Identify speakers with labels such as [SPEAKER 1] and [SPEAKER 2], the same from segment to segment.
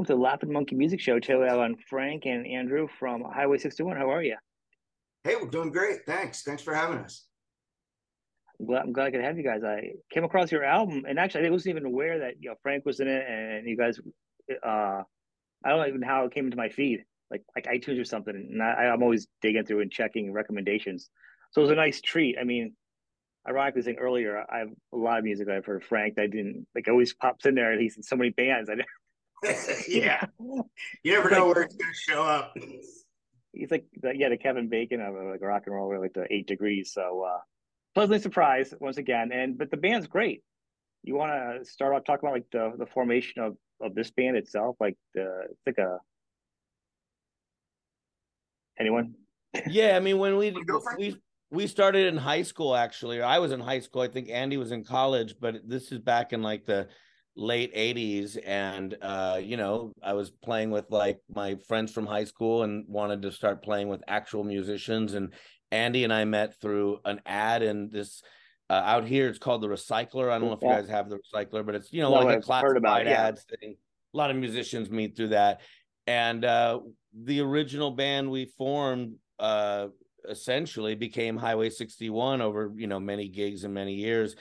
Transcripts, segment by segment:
[SPEAKER 1] welcome to the Laughing Monkey Music Show. Today we have on Frank and Andrew from Highway 61. How are you?
[SPEAKER 2] Hey, we're doing great. Thanks. Thanks for having us.
[SPEAKER 1] I'm glad, I'm glad I could have you guys. I came across your album, and actually, I wasn't even aware that you know Frank was in it, and you guys. Uh, I don't know even how it came into my feed, like like iTunes or something. And I, I'm always digging through and checking recommendations. So it was a nice treat. I mean, ironically saying earlier, I have a lot of music I've heard Frank. I didn't like always pops in there, and he's in so many bands. I
[SPEAKER 2] yeah. You never know where it's going to show up.
[SPEAKER 1] He's like, yeah, the Kevin Bacon of like rock and roll, like the eight degrees. So, uh, pleasantly surprised once again. And, but the band's great. You want to start off talking about like the, the formation of, of this band itself? Like the, it's like a, anyone?
[SPEAKER 3] Yeah. I mean, when we, we, we started in high school, actually, I was in high school. I think Andy was in college, but this is back in like the, late 80s and uh you know i was playing with like my friends from high school and wanted to start playing with actual musicians. And andy and i met through an ad in this uh, out here. It's called the recycler. I don't know if you guys have the recycler but it's you know no, like a classified about, yeah. ads thing. A lot of musicians meet through that. And uh the original band we formed uh essentially became highway 61 over you know many gigs and many years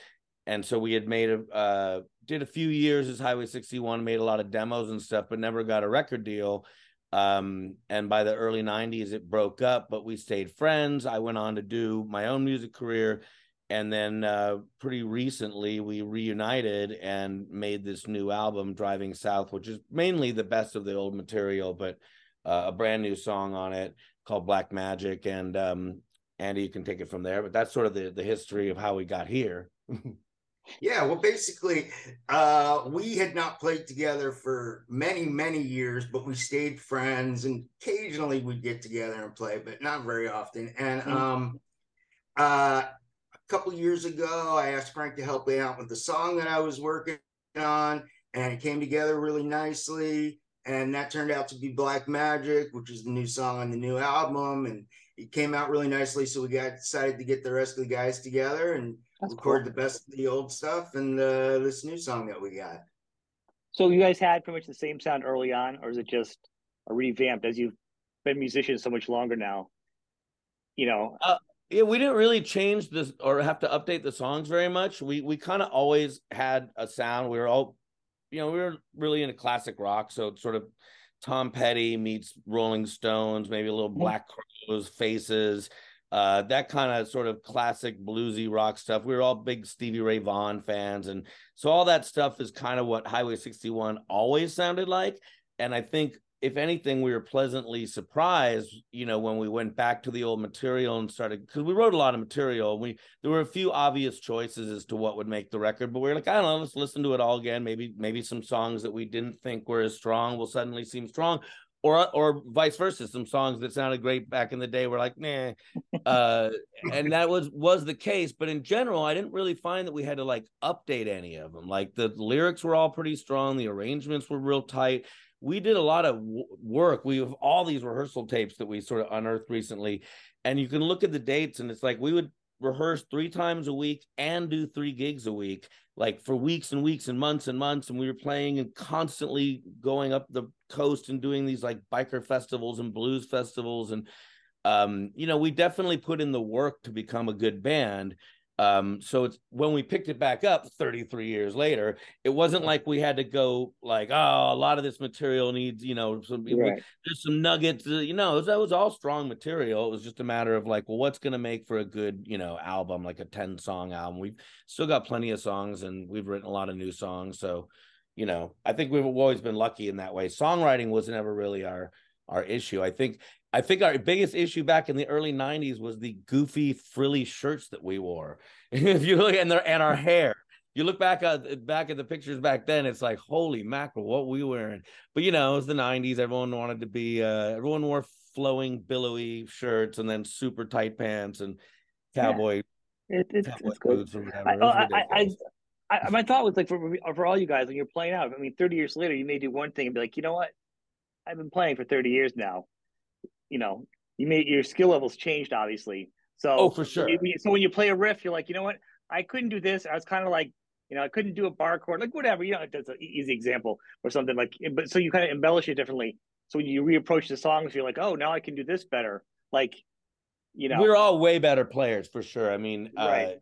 [SPEAKER 3] and so we had made a uh, did a few years as Highway 61, made a lot of demos and stuff, but never got a record deal. Um, and by the early 90s, it broke up, but we stayed friends. I went on to do my own music career. And then uh, pretty recently, we reunited and made this new album, Driving South, which is mainly the best of the old material, but uh, a brand new song on it called Black Magic. And um, Andy, you can take it from there. But that's sort of the, the history of how we got here.
[SPEAKER 2] Yeah, well, basically, uh, we had not played together for many, many years, but we stayed friends, and occasionally we'd get together and play, but not very often. And mm-hmm. um, uh, a couple years ago, I asked Frank to help me out with the song that I was working on, and it came together really nicely. And that turned out to be Black Magic, which is the new song on the new album, and it came out really nicely. So we got decided to get the rest of the guys together and that's record cool. the best of the old stuff and uh, this new song that we got.
[SPEAKER 1] So you guys had pretty much the same sound early on, or is it just a revamped as you've been musicians so much longer now? You know,
[SPEAKER 3] uh, yeah, we didn't really change this or have to update the songs very much. We we kind of always had a sound. We were all, you know, we were really into classic rock, so it's sort of Tom Petty meets Rolling Stones, maybe a little mm-hmm. Black Crowes, Faces uh, that kind of sort of classic bluesy rock stuff. We were all big Stevie Ray Vaughan fans, and so all that stuff is kind of what Highway 61 always sounded like. And I think, if anything, we were pleasantly surprised, you know, when we went back to the old material and started because we wrote a lot of material. And We there were a few obvious choices as to what would make the record, but we are like, I don't know, let's listen to it all again. Maybe maybe some songs that we didn't think were as strong will suddenly seem strong or or vice versa some songs that sounded great back in the day were like nah uh and that was was the case but in general i didn't really find that we had to like update any of them like the lyrics were all pretty strong the arrangements were real tight we did a lot of w- work. We have all these rehearsal tapes that we sort of unearthed recently and you can look at the dates and it's like we would rehearse three times a week and do three gigs a week like for weeks and weeks and months and months and we were playing and constantly going up the coast and doing these like biker festivals and blues festivals and um you know we definitely put in the work to become a good band um so it's when we picked it back up 33 years later it wasn't like we had to go like oh a lot of this material needs you know some right. there's some nuggets uh, you know that was all strong material. It was just a matter of like well what's going to make for a good you know album like a 10 song album. We've still got plenty of songs and we've written a lot of new songs. So you know i think we've always been lucky in that way. Songwriting was never really our our issue. I think I think our biggest issue back in the early 90s was the goofy frilly shirts that we wore. if you look and their and our hair. You look back at back at the pictures back then, it's like holy mackerel, what we were wearing. But you know, it was the 90s. Everyone wanted to be uh everyone wore flowing billowy shirts and then super tight pants and cowboy
[SPEAKER 1] yeah. it, it, cowboy it's boots or whatever. I, I, I, I, my thought was like for for all you guys when you're playing out. I mean, 30 years later, you may do one thing and be like, you know what? I've been playing for 30 years now you know, you made your skill levels changed, obviously. So,
[SPEAKER 3] oh, for sure.
[SPEAKER 1] So when you play a riff, you're like, you know what? I couldn't do this. I was kind of like You know, I couldn't do a bar chord, like whatever. You know, that's an easy example or something like. But so you kind of embellish it differently. So when you reapproach the songs, you're like, oh, now I can do this better. Like, you know,
[SPEAKER 3] we're all way better players for sure. I mean,
[SPEAKER 1] Right.
[SPEAKER 3] uh,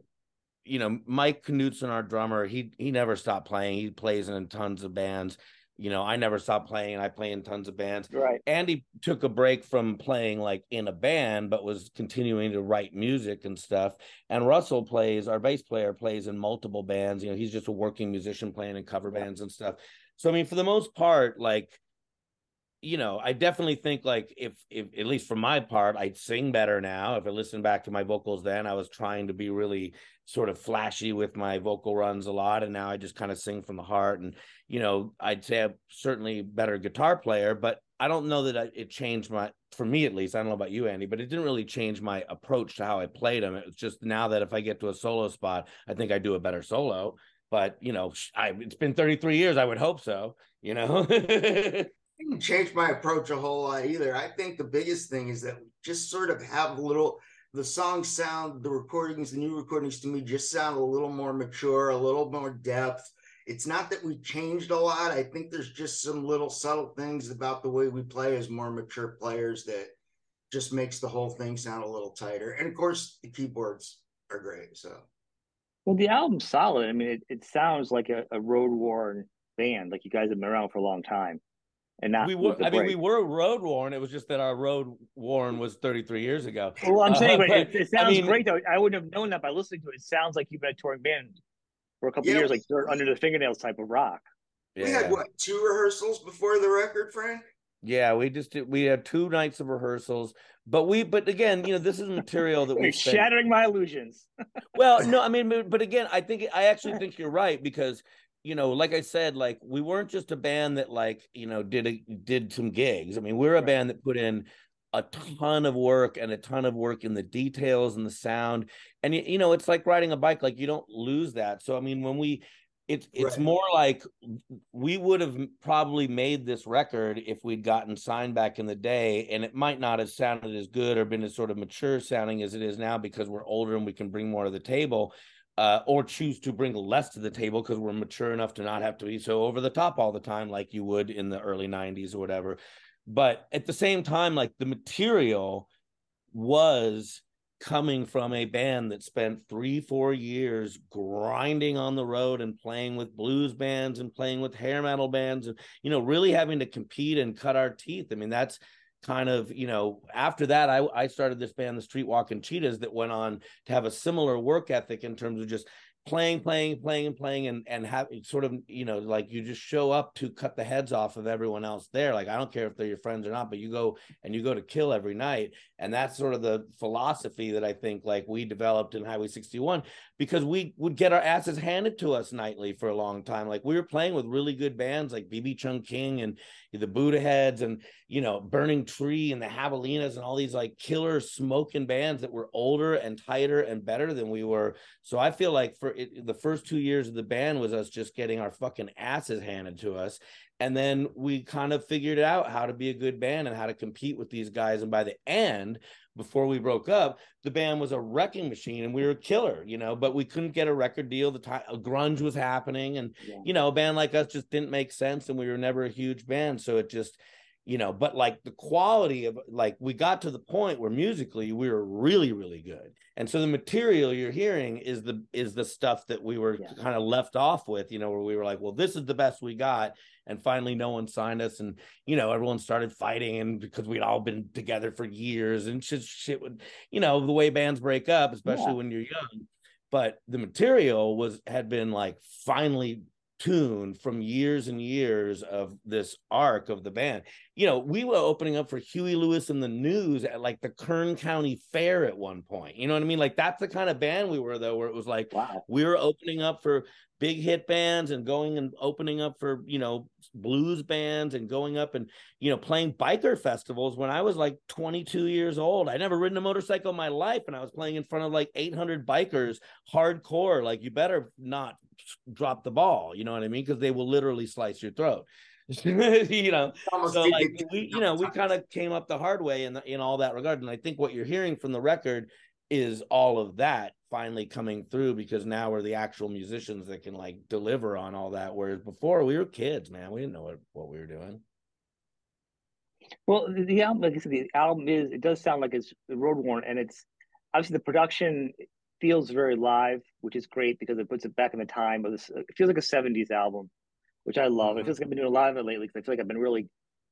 [SPEAKER 3] you know, Mike Knutson, our drummer, he he never stopped playing. He plays in tons of bands. You know, I never stopped playing. And I play in tons of bands.
[SPEAKER 1] right.
[SPEAKER 3] Andy took a break from playing like in a band, but was continuing to write music and stuff. And Russell plays, our bass player plays in multiple bands. You know, he's just a working musician playing in cover
[SPEAKER 1] Yeah.
[SPEAKER 3] bands and stuff. So I mean, for the most part, like, you know, I definitely think like if if at least for my part, I'd sing better now. If I listen back to my vocals then, I was trying to be really sort of flashy with my vocal runs a lot, and now I just kind of sing from the heart. And you know, I'd say I'm certainly better guitar player, but I don't know that I, it changed my, for me at least. I don't know about you, Andy, but it didn't really change my approach to how I played them. It was just now that if I get to a solo spot, I think I do a better solo. But you know, I, it's been 33 years. I would hope so. You know.
[SPEAKER 2] didn't change my approach a whole lot either. I think the biggest thing is that we just sort of have a little the songs sound, the recordings, the new recordings to me just sound a little more mature, a little more depth. It's not that we changed a lot. I think there's just some little subtle things about the way we play as more mature players that just makes the whole thing sound a little tighter. And of course, the keyboards are great. So
[SPEAKER 1] Well, the album's solid. I mean, it, it sounds like a, a road worn band. Like you guys have been around for a long time, and not
[SPEAKER 3] we were,
[SPEAKER 1] with the
[SPEAKER 3] I mean, we were road worn. It was just that our road worn was 33 years ago.
[SPEAKER 1] Well, I'm saying,
[SPEAKER 3] Uh,
[SPEAKER 1] but it, it sounds
[SPEAKER 3] I mean-
[SPEAKER 1] great though. I wouldn't have known that by listening to it. It sounds like you've been a touring band for a couple
[SPEAKER 2] Yeah.
[SPEAKER 1] years, like dirt under the fingernails type of rock.
[SPEAKER 2] we
[SPEAKER 3] Yeah.
[SPEAKER 2] had what two rehearsals before the record, Frank?
[SPEAKER 3] Yeah, we just did, we had two nights of rehearsals, but we but again, you know, this is material that we
[SPEAKER 1] You're
[SPEAKER 3] spent.
[SPEAKER 1] shattering my illusions.
[SPEAKER 3] Well, no, I mean, but- but again, I think I actually think you're right because you know, like I said, like we weren't just a band that like you know did a, did some gigs. I mean, we're a
[SPEAKER 1] Right.
[SPEAKER 3] band that put in a ton of work and a ton of work in the details and the sound, and you, know, it's like riding a bike; like you don't lose that. So, I mean, when we it's it's
[SPEAKER 2] Right.
[SPEAKER 3] more like we would have probably made this record if we'd gotten signed back in the day and it might not have sounded as good or been as sort of mature sounding as it is now because we're older and we can bring more to the table uh, or choose to bring less to the table because we're mature enough to not have to be so over the top all the time like you would in the early 90s or whatever but at the same time like the material was coming from a band that spent three, four years grinding on the road and playing with blues bands and playing with hair metal bands and, you know, really having to compete and cut our teeth. I mean, that's kind of, you know, after that, I, I started this band, the Streetwalking Cheetahs, that went on to have a similar work ethic in terms of just playing, playing, playing, and playing, and and have sort of you know like you just show up to cut the heads off of everyone else there. Like I don't care if they're your friends or not, but you go and you go to kill every night, and that's sort of the philosophy that I think like we developed in Highway 61 because we would get our asses handed to us nightly for a long time. Like we were playing with really good bands like BB Chung King and the Buddaheads and you know Burning Tree and the Javelinas and all these like killer smoking bands that were older and tighter and better than we were. So I feel like for it, the first two years of the band was us just getting our fucking asses handed to us. And then we kind of figured out how to be a good band and how to compete with these guys. And by the end, before we broke up, the band was a wrecking machine and we were a killer, you know, but we couldn't get a record deal. The time grunge was happening and
[SPEAKER 1] Yeah.
[SPEAKER 3] you know, a band like us just didn't make sense and we were never a huge band. So it just, you know, but like the quality of like we got to the point where musically we were really, really good. And so the material you're hearing is the is the stuff that we were
[SPEAKER 1] Yeah.
[SPEAKER 3] kind of left off with, you know, where we were like, well, this is the best we got. And finally no one signed us and you know, everyone started fighting and because we'd all been together for years and shit shit would, you know, the way bands break up, especially
[SPEAKER 1] Yeah.
[SPEAKER 3] when you're young. But the material was had been like finally tuned from years and years of this arc of the band. You know, we were opening up for Huey Lewis and the News at like the Kern County Fair at one point. You know what I mean? Like that's the kind of band we were though, where it was like
[SPEAKER 1] Wow.
[SPEAKER 3] we were opening up for big hit bands and going and opening up for you know blues bands and going up and you know playing biker festivals when i was like 22 years old i never ridden a motorcycle in my life and i was playing in front of like 800 bikers hardcore like you better not drop the ball you know what i mean because they will literally slice your throat you know so like we you know we kind of came up the hard way in the, in all that regard and i think what you're hearing from the record is all of that finally coming through because now we're the actual musicians that can like deliver on all that. Whereas before we were kids, man, we didn't know what, what we were doing.
[SPEAKER 1] Well, the, the album, like I said, the album is it does sound like it's road worn, and it's obviously the production feels very live, which is great because it puts it back in the time. But it feels like a '70s album, which I love. Mm-hmm. It feels like I've been doing a lot of it lately because I feel like I've been really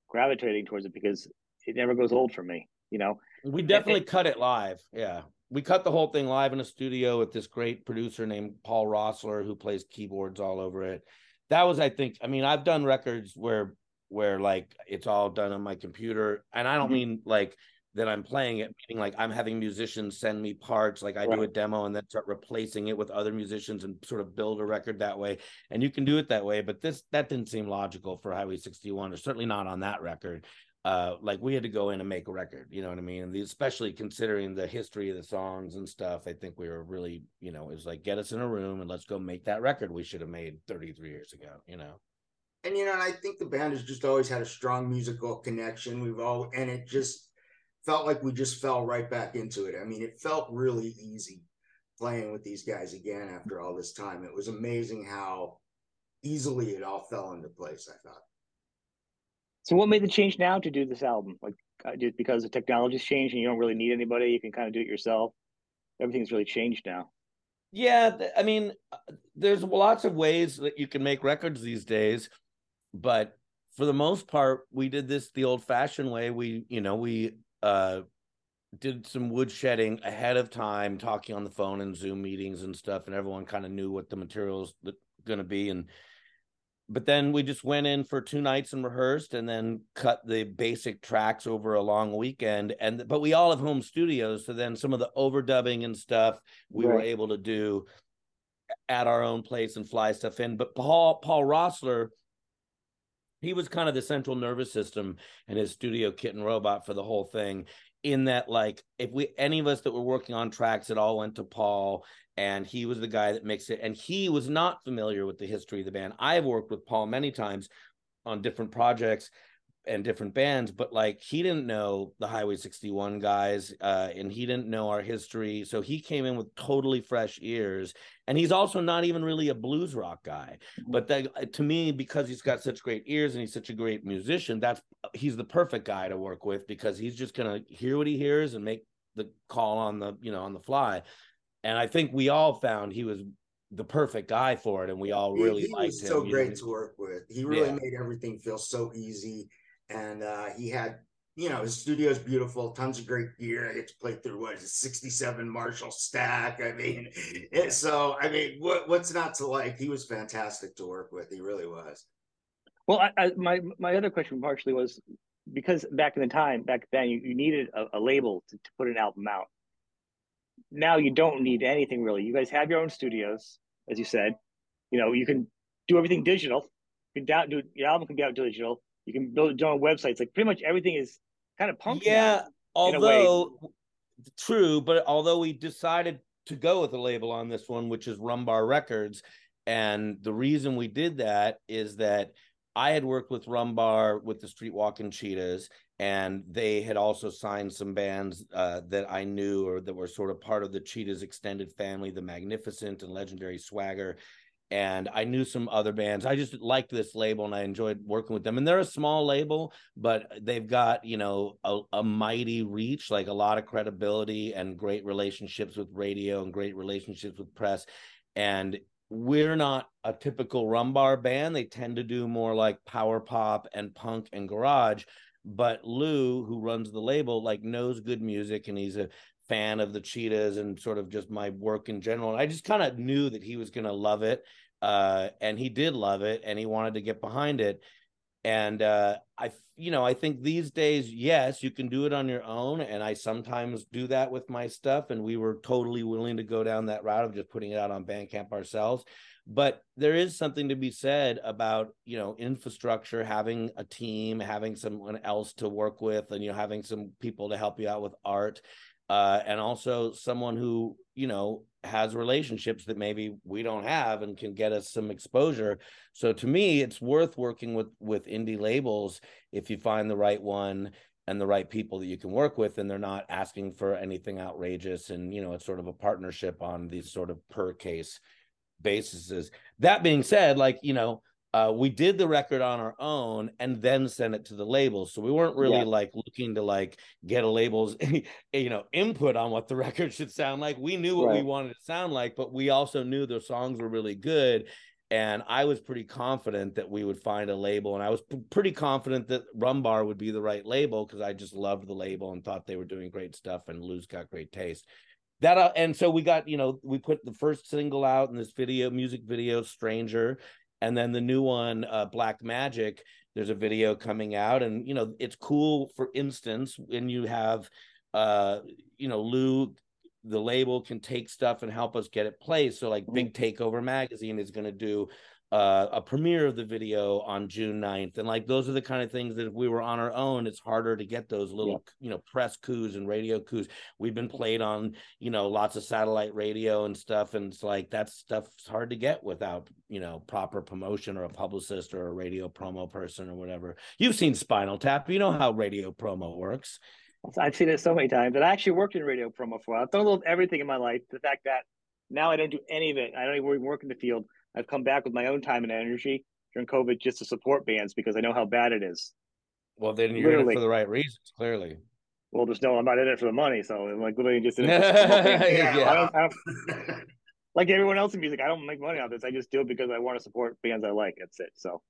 [SPEAKER 1] gravitating towards it because it never goes old for me. You know,
[SPEAKER 3] we definitely it, cut it live. Yeah, we cut the whole thing live in a studio with this great producer named Paul Roessler who plays keyboards all over it. That was, I think, I mean, I've done records where where like it's all done on my computer, and I don't mm-hmm. mean like that I'm playing it, meaning like I'm having musicians send me parts, like I right. do a demo and then start replacing it with other musicians and sort of build a record that way. And you can do it that way, but this that didn't seem logical for Highway 61, or certainly not on that record uh, like we had to go in and make a record, you know what I mean? And especially considering the history of the songs and stuff, I think we were really, you know, it was like get us in a room and let's go make that record we should have made 33 years ago, you know.
[SPEAKER 2] And you know, and I think the band has just always had a strong musical connection. We've all and it just felt like we just fell right back into it. I mean, it felt really easy playing with these guys again after all this time. It was amazing how easily it all fell into place, I thought.
[SPEAKER 1] So what made the change now to do this album? Like uh, just because the technology's changed and you don't really need anybody, you can kind of do it yourself. Everything's really changed now.
[SPEAKER 3] Yeah, I mean, uh, there's lots of ways that you can make records these days, but for the most part, we did this the old-fashioned way. We, you know, we uh did some woodshedding ahead of time, talking on the phone and Zoom meetings and stuff, and everyone kind of knew what the materials going to be and but then we just went in for two nights and rehearsed and then cut the basic tracks over a long weekend and but we all have home studios so then some of the overdubbing and stuff we right. were able to do at our own place and fly stuff in but paul paul roessler he was kind of the central nervous system and his studio Kitten Robot for the whole thing in that like if we any of us that were working on tracks it all went to paul and he was the guy that mixed it and he was not familiar with the history of the band. I've worked with paul many times on different projects and different bands but like he didn't know the highway 61 guys uh, and he didn't know our history so he came in with totally fresh ears and he's also not even really a blues rock guy mm-hmm. but that, to me because he's got such great ears and he's such a great musician that's he's the perfect guy to work with because he's just gonna hear what he hears and make the call on the you know on the fly and I think we all found he was the perfect guy for it, and we all really he, he liked him.
[SPEAKER 2] So great know? to work with. He really yeah. made everything feel so easy, and uh, he had. You know, his studio is beautiful, tons of great gear. I get to play through what is it, 67 Marshall stack. I mean, it, so I mean, what what's not to like? He was fantastic to work with. He really was.
[SPEAKER 1] Well, I, I, my my other question partially was because back in the time, back then, you, you needed a, a label to, to put an album out now you don't need anything really. You guys have your own studios, as you said. You know, you can do everything digital. You can down do your album can be out digital. You can build your own websites. Like pretty much everything is kind of punk.
[SPEAKER 3] Yeah, although true, but although we decided to go with a label on this one, which is Rum Bar Records, and the reason we did that is that I had worked with Rumbar with the Streetwalking Cheetahs, and they had also signed some bands uh, that I knew or that were sort of part of the Cheetahs extended family, the Magnificent and Legendary Swagger. And I knew some other bands. I just liked this label and I enjoyed working with them. And they're a small label, but they've got, you know, a, a mighty reach, like a lot of credibility and great relationships with radio and great relationships with press. And we're not a typical Rum Bar band. They tend to do more like power pop and punk and garage but Lou, who runs the label, like knows good music and he's a fan of the Cheetahs and sort of just my work in general. And I just kind of knew that he was going to love it. Uh, and he did love it and he wanted to get behind it. And uh, I, you know, I think these days, yes, you can do it on your own. And I sometimes do that with my stuff. And we were totally willing to go down that route of just putting it out on Bandcamp ourselves but there is something to be said about you know infrastructure having a team having someone else to work with and you know having some people to help you out with art uh, and also someone who you know has relationships that maybe we don't have and can get us some exposure. So to me it's worth working with with indie labels if you find the right one and the right people that you can work with and they're not asking for anything outrageous and you know it's sort of a partnership on these sort of per case basis that being said like you know uh, we did the record on our own and then sent it to the labels so we weren't really yeah. like looking to like get a label's you know input on what the record should sound like we knew what right. we wanted to sound like but we also knew the songs were really good and I was pretty confident that we would find a label, and I was p- pretty confident that Rum Bar would be the right label because I just loved the label and thought they were doing great stuff, and Lou's got great taste. That uh, and so we got you know we put the first single out in this video, music video, Stranger, and then the new one, uh, Black Magic. There's a video coming out, and you know it's cool. For instance, when you have uh, you know Lou the label can take stuff and help us get it placed. So, like mm-hmm. Big Takeover Magazine is going to do uh, a premiere of the video on June 9th. And like those are the kind of things that if we were on our own, it's harder to get those little, yeah. you know, press coups and radio coups. We've been played on, you know, lots of satellite radio and stuff. And it's like that stuff's hard to get without, you know, proper promotion or a publicist or a radio promo person or whatever. You've seen Spinal Tap, you know how radio promo works.
[SPEAKER 1] I've seen it so many times. And I actually worked in radio promo for a while. I've done a little everything in my life. The fact that now I don't do any of it. I don't even work in the field. I've come back with my own time and energy during COVID just to support bands because I know how bad it is.
[SPEAKER 3] Well, then you're literally. in it for the right reasons, clearly.
[SPEAKER 1] Well, there's no, I'm not in it for the money. So I'm like literally just in it. yeah, yeah. I don't, I don't, like everyone else in music, I don't make money off this. I just do it because I want to support bands I like. That's it. So,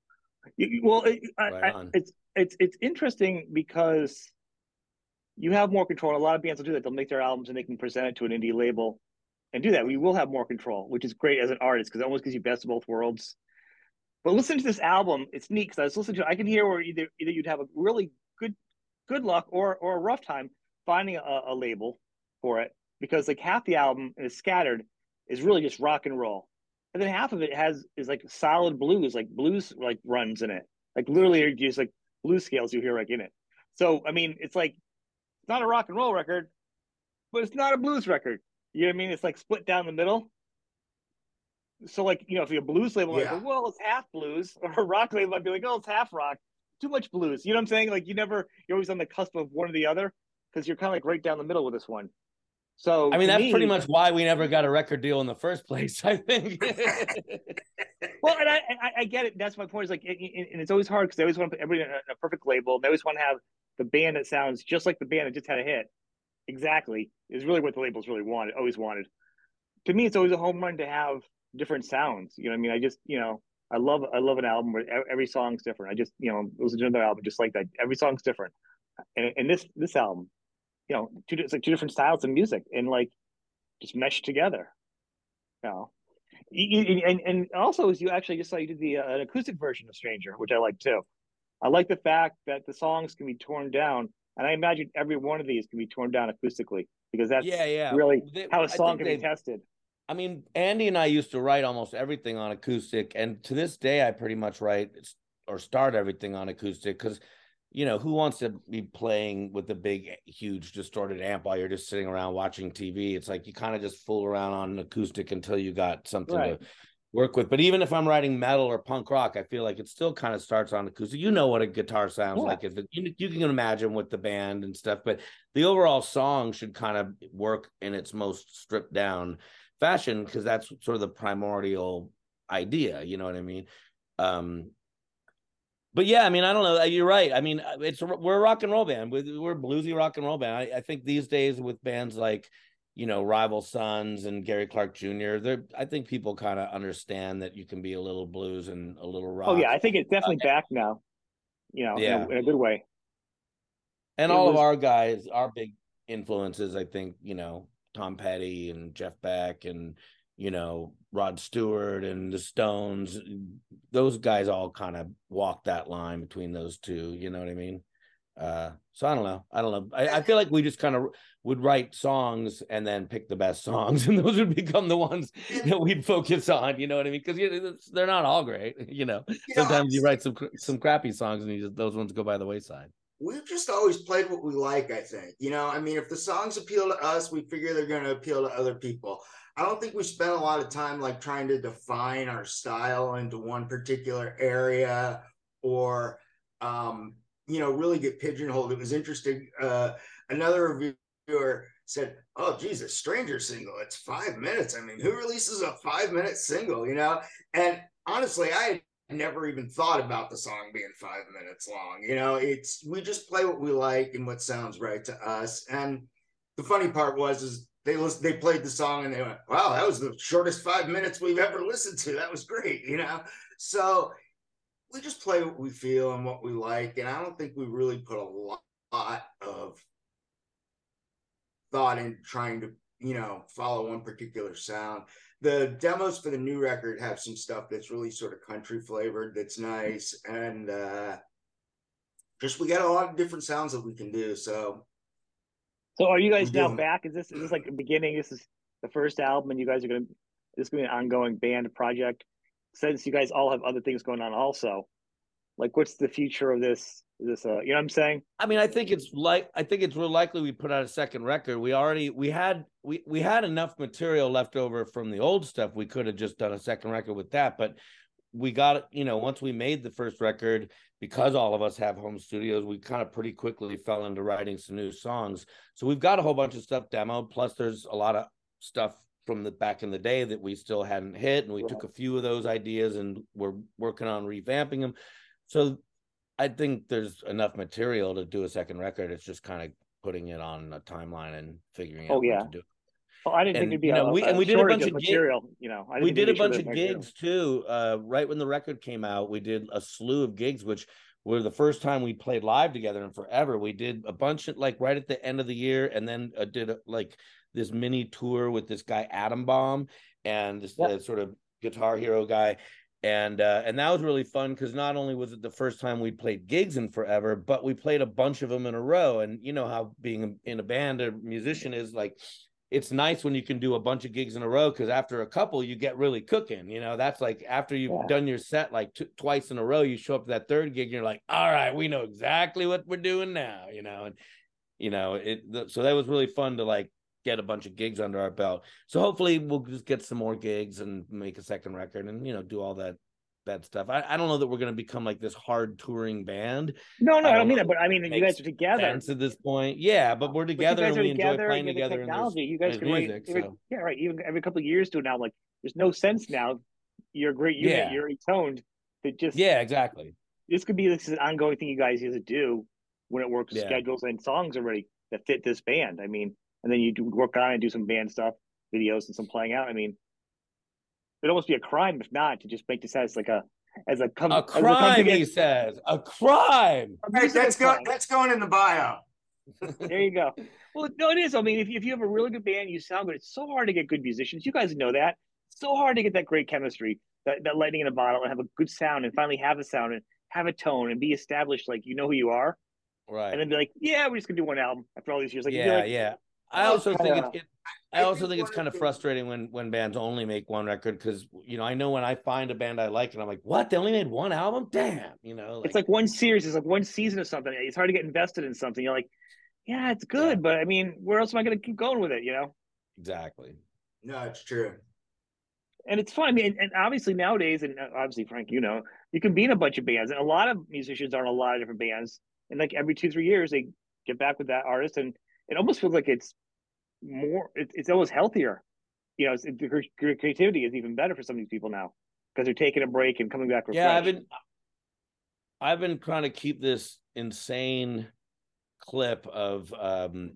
[SPEAKER 1] well, it, right I, it's it's it's interesting because you have more control. A lot of bands will do that. They'll make their albums and they can present it to an indie label and do that. We will have more control, which is great as an artist because it almost gives you best of both worlds. But listen to this album. It's neat because I was listening to. I can hear where either either you'd have a really good good luck or or a rough time finding a, a label for it because like half the album is scattered is really just rock and roll, and then half of it has is like solid blues, like blues like runs in it, like literally just like blues scales you hear like in it. So I mean, it's like it's not a rock and roll record, but it's not a blues record. You know what I mean? It's like split down the middle. So like, you know, if you're a blues label, yeah. like, well, it's half blues, or a rock label might be like, oh, it's half rock. Too much blues. You know what I'm saying? Like you never, you're always on the cusp of one or the other because you're kind of like right down the middle with this one. So
[SPEAKER 3] I mean, that's me, pretty much why we never got a record deal in the first place. I think.
[SPEAKER 1] well, and I, I, I get it. That's my point. Is like, and it's always hard because they always want to put everybody in a, a perfect label. They always want to have the band that sounds just like the band that just had a hit. Exactly is really what the labels really wanted, always wanted. To me, it's always a home run to have different sounds. You know, I mean, I just you know, I love I love an album where every song's different. I just you know, it was another album just like that. Every song's different, and, and this this album, you know, two it's like two different styles of music and like just mesh together. You know, and and also as you actually just saw you did the uh, an acoustic version of Stranger, which I like too. I like the fact that the songs can be torn down, and I imagine every one of these can be torn down acoustically because that's yeah, yeah. really they, how a song can be tested.
[SPEAKER 3] I mean, Andy and I used to write almost everything on acoustic, and to this day, I pretty much write or start everything on acoustic because you know who wants to be playing with a big huge distorted amp while you're just sitting around watching tv it's like you kind of just fool around on acoustic until you got something right. to work with. But even if I'm writing metal or punk rock, I feel like it still kind of starts on acoustic. You know what a guitar sounds yeah. like. If it, you, you, can imagine with the band and stuff, but the overall song should kind of work in its most stripped down fashion because that's sort of the primordial idea. You know what I mean? Um, but yeah, I mean, I don't know. You're right. I mean, it's we're a rock and roll band. We're a bluesy rock and roll band. I, I think these days with bands like you know, rival sons and Gary Clark Jr. They're, I think people kind of understand that you can be a little blues and a little rock.
[SPEAKER 1] Oh yeah, I think it's definitely uh, back now. You know, yeah. in, a, in a good way.
[SPEAKER 3] And it all was... of our guys, our big influences, I think, you know, Tom Petty and Jeff Beck and you know Rod Stewart and the Stones. Those guys all kind of walk that line between those two. You know what I mean? Uh, so I don't know. I don't know. I, I feel like we just kind of would write songs and then pick the best songs, and those would become the ones that we'd focus on. You know what I mean? Because you know, they're not all great. You know, sometimes you write some some crappy songs, and you just, those ones go by the wayside.
[SPEAKER 2] We've just always played what we like. I think. You know, I mean, if the songs appeal to us, we figure they're going to appeal to other people. I don't think we spent a lot of time like trying to define our style into one particular area or um you know, really get pigeonholed. It was interesting. Uh, another reviewer said, "Oh, Jesus, Stranger single. It's five minutes. I mean, who releases a five minute single? You know?" And honestly, I never even thought about the song being five minutes long. You know, it's we just play what we like and what sounds right to us. And the funny part was is they listened, they played the song and they went, "Wow, that was the shortest five minutes we've ever listened to. That was great." You know, so we just play what we feel and what we like, and I don't think we really put a lot of thought in trying to you know follow one particular sound. The demos for the new record have some stuff that's really sort of country flavored that's nice and uh just we got a lot of different sounds that we can do so.
[SPEAKER 1] So are you guys now back? Is this is this like the beginning? This is the first album and you guys are gonna this is gonna be an ongoing band project since you guys all have other things going on also like what's the future of this is this a you know what I'm saying?
[SPEAKER 3] I mean, I think it's like I think it's real likely we put out a second record. We already we had we we had enough material left over from the old stuff. We could have just done a second record with that, but we got you know once we made the first record because all of us have home studios we kind of pretty quickly fell into writing some new songs so we've got a whole bunch of stuff demoed plus there's a lot of stuff from the back in the day that we still hadn't hit and we took a few of those ideas and we're working on revamping them so I think there's enough material to do a second record. It's just kind of putting it on a timeline and figuring oh, out yeah. what to do.
[SPEAKER 1] Well, I didn't and, think it'd be you know, a, we, a and we did a bunch of material. Gig, you know,
[SPEAKER 3] we did a bunch of gigs too. Uh, right when the record came out, we did a slew of gigs, which were the first time we played live together in forever. We did a bunch of like right at the end of the year, and then uh, did a, like this mini tour with this guy Adam Bomb and this yep. uh, sort of guitar hero guy and uh, and that was really fun because not only was it the first time we played gigs in forever, but we played a bunch of them in a row. And you know how being in a band a musician is like, it's nice when you can do a bunch of gigs in a row because after a couple you get really cooking. You know, that's like after you've yeah. done your set like t- twice in a row, you show up to that third gig, and you're like, all right, we know exactly what we're doing now. You know, and you know it. so that was really fun to like get a bunch of gigs under our belt. So hopefully we'll just get some more gigs and make a second record and you know do all that that stuff. I, I don't know that we're going to become like this hard touring band.
[SPEAKER 1] No, no, I don't, I don't mean that, but I mean you guys are together.
[SPEAKER 3] To this point, yeah, but we're together but and we enjoy playing together.
[SPEAKER 1] Technology, you guys can music, write, so. yeah, right. Even every couple of years to now, like there's no sense now. You're a great unit. Yeah. You're toned. To just
[SPEAKER 3] yeah, exactly.
[SPEAKER 1] This could be this is an ongoing thing you guys used to do when it works yeah. schedules and songs already that fit this band. I mean, and then you do work on and do some band stuff, videos, and some playing out. I mean, it'd almost be a crime if not to just make this as like a as a
[SPEAKER 3] come a crime. A he says a crime.
[SPEAKER 2] Hey, that's going that's going in the bio.
[SPEAKER 1] there you go. Well, no, it is. I mean, if, if you have a really good band, you sound good. It's so hard to get good musicians. You guys know that. It's so hard to get that great chemistry, that, that lightning in a bottle, and have a good sound, and finally have a sound and have a tone and be established. Like you know who you are,
[SPEAKER 3] right?
[SPEAKER 1] And then be like, yeah, we're just gonna do one album after all these years. Like,
[SPEAKER 3] yeah,
[SPEAKER 1] like,
[SPEAKER 3] yeah. I also think it's, it, I also think it's kind of frustrating when when bands only make one record because you know I know when I find a band I like and I'm like, what? They only made one album? Damn, you know.
[SPEAKER 1] Like, it's like one series. It's like one season of something. It's hard to get invested in something. You're like, yeah, it's good, yeah. but I mean, where else am I going to keep going with it? You know.
[SPEAKER 3] Exactly.
[SPEAKER 2] No, it's true.
[SPEAKER 1] And it's fun. I mean, and obviously nowadays, and uh, obviously Frank, you know, you can be in a bunch of bands, and a lot of musicians are in a lot of different bands. And like every two, three years, they get back with that artist, and it almost feels like it's more it, it's almost healthier you know it's, it, creativity is even better for some of these people now because they're taking a break and coming back refreshed.
[SPEAKER 3] yeah i've been i've been trying to keep this insane clip of um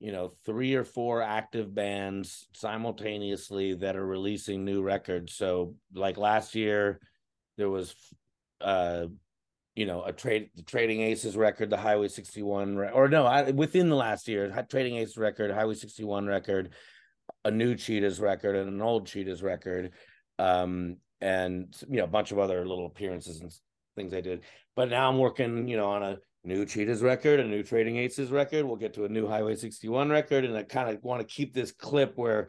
[SPEAKER 3] you know three or four active bands simultaneously that are releasing new records so like last year there was uh you know a trade the trading aces record the highway 61 or no I, within the last year trading aces record highway 61 record a new cheetahs record and an old cheetahs record um and you know a bunch of other little appearances and things i did. But now i'm working you know on a new cheetahs record a new trading aces record. We'll get to a new highway 61 record and i kind of want to keep this clip where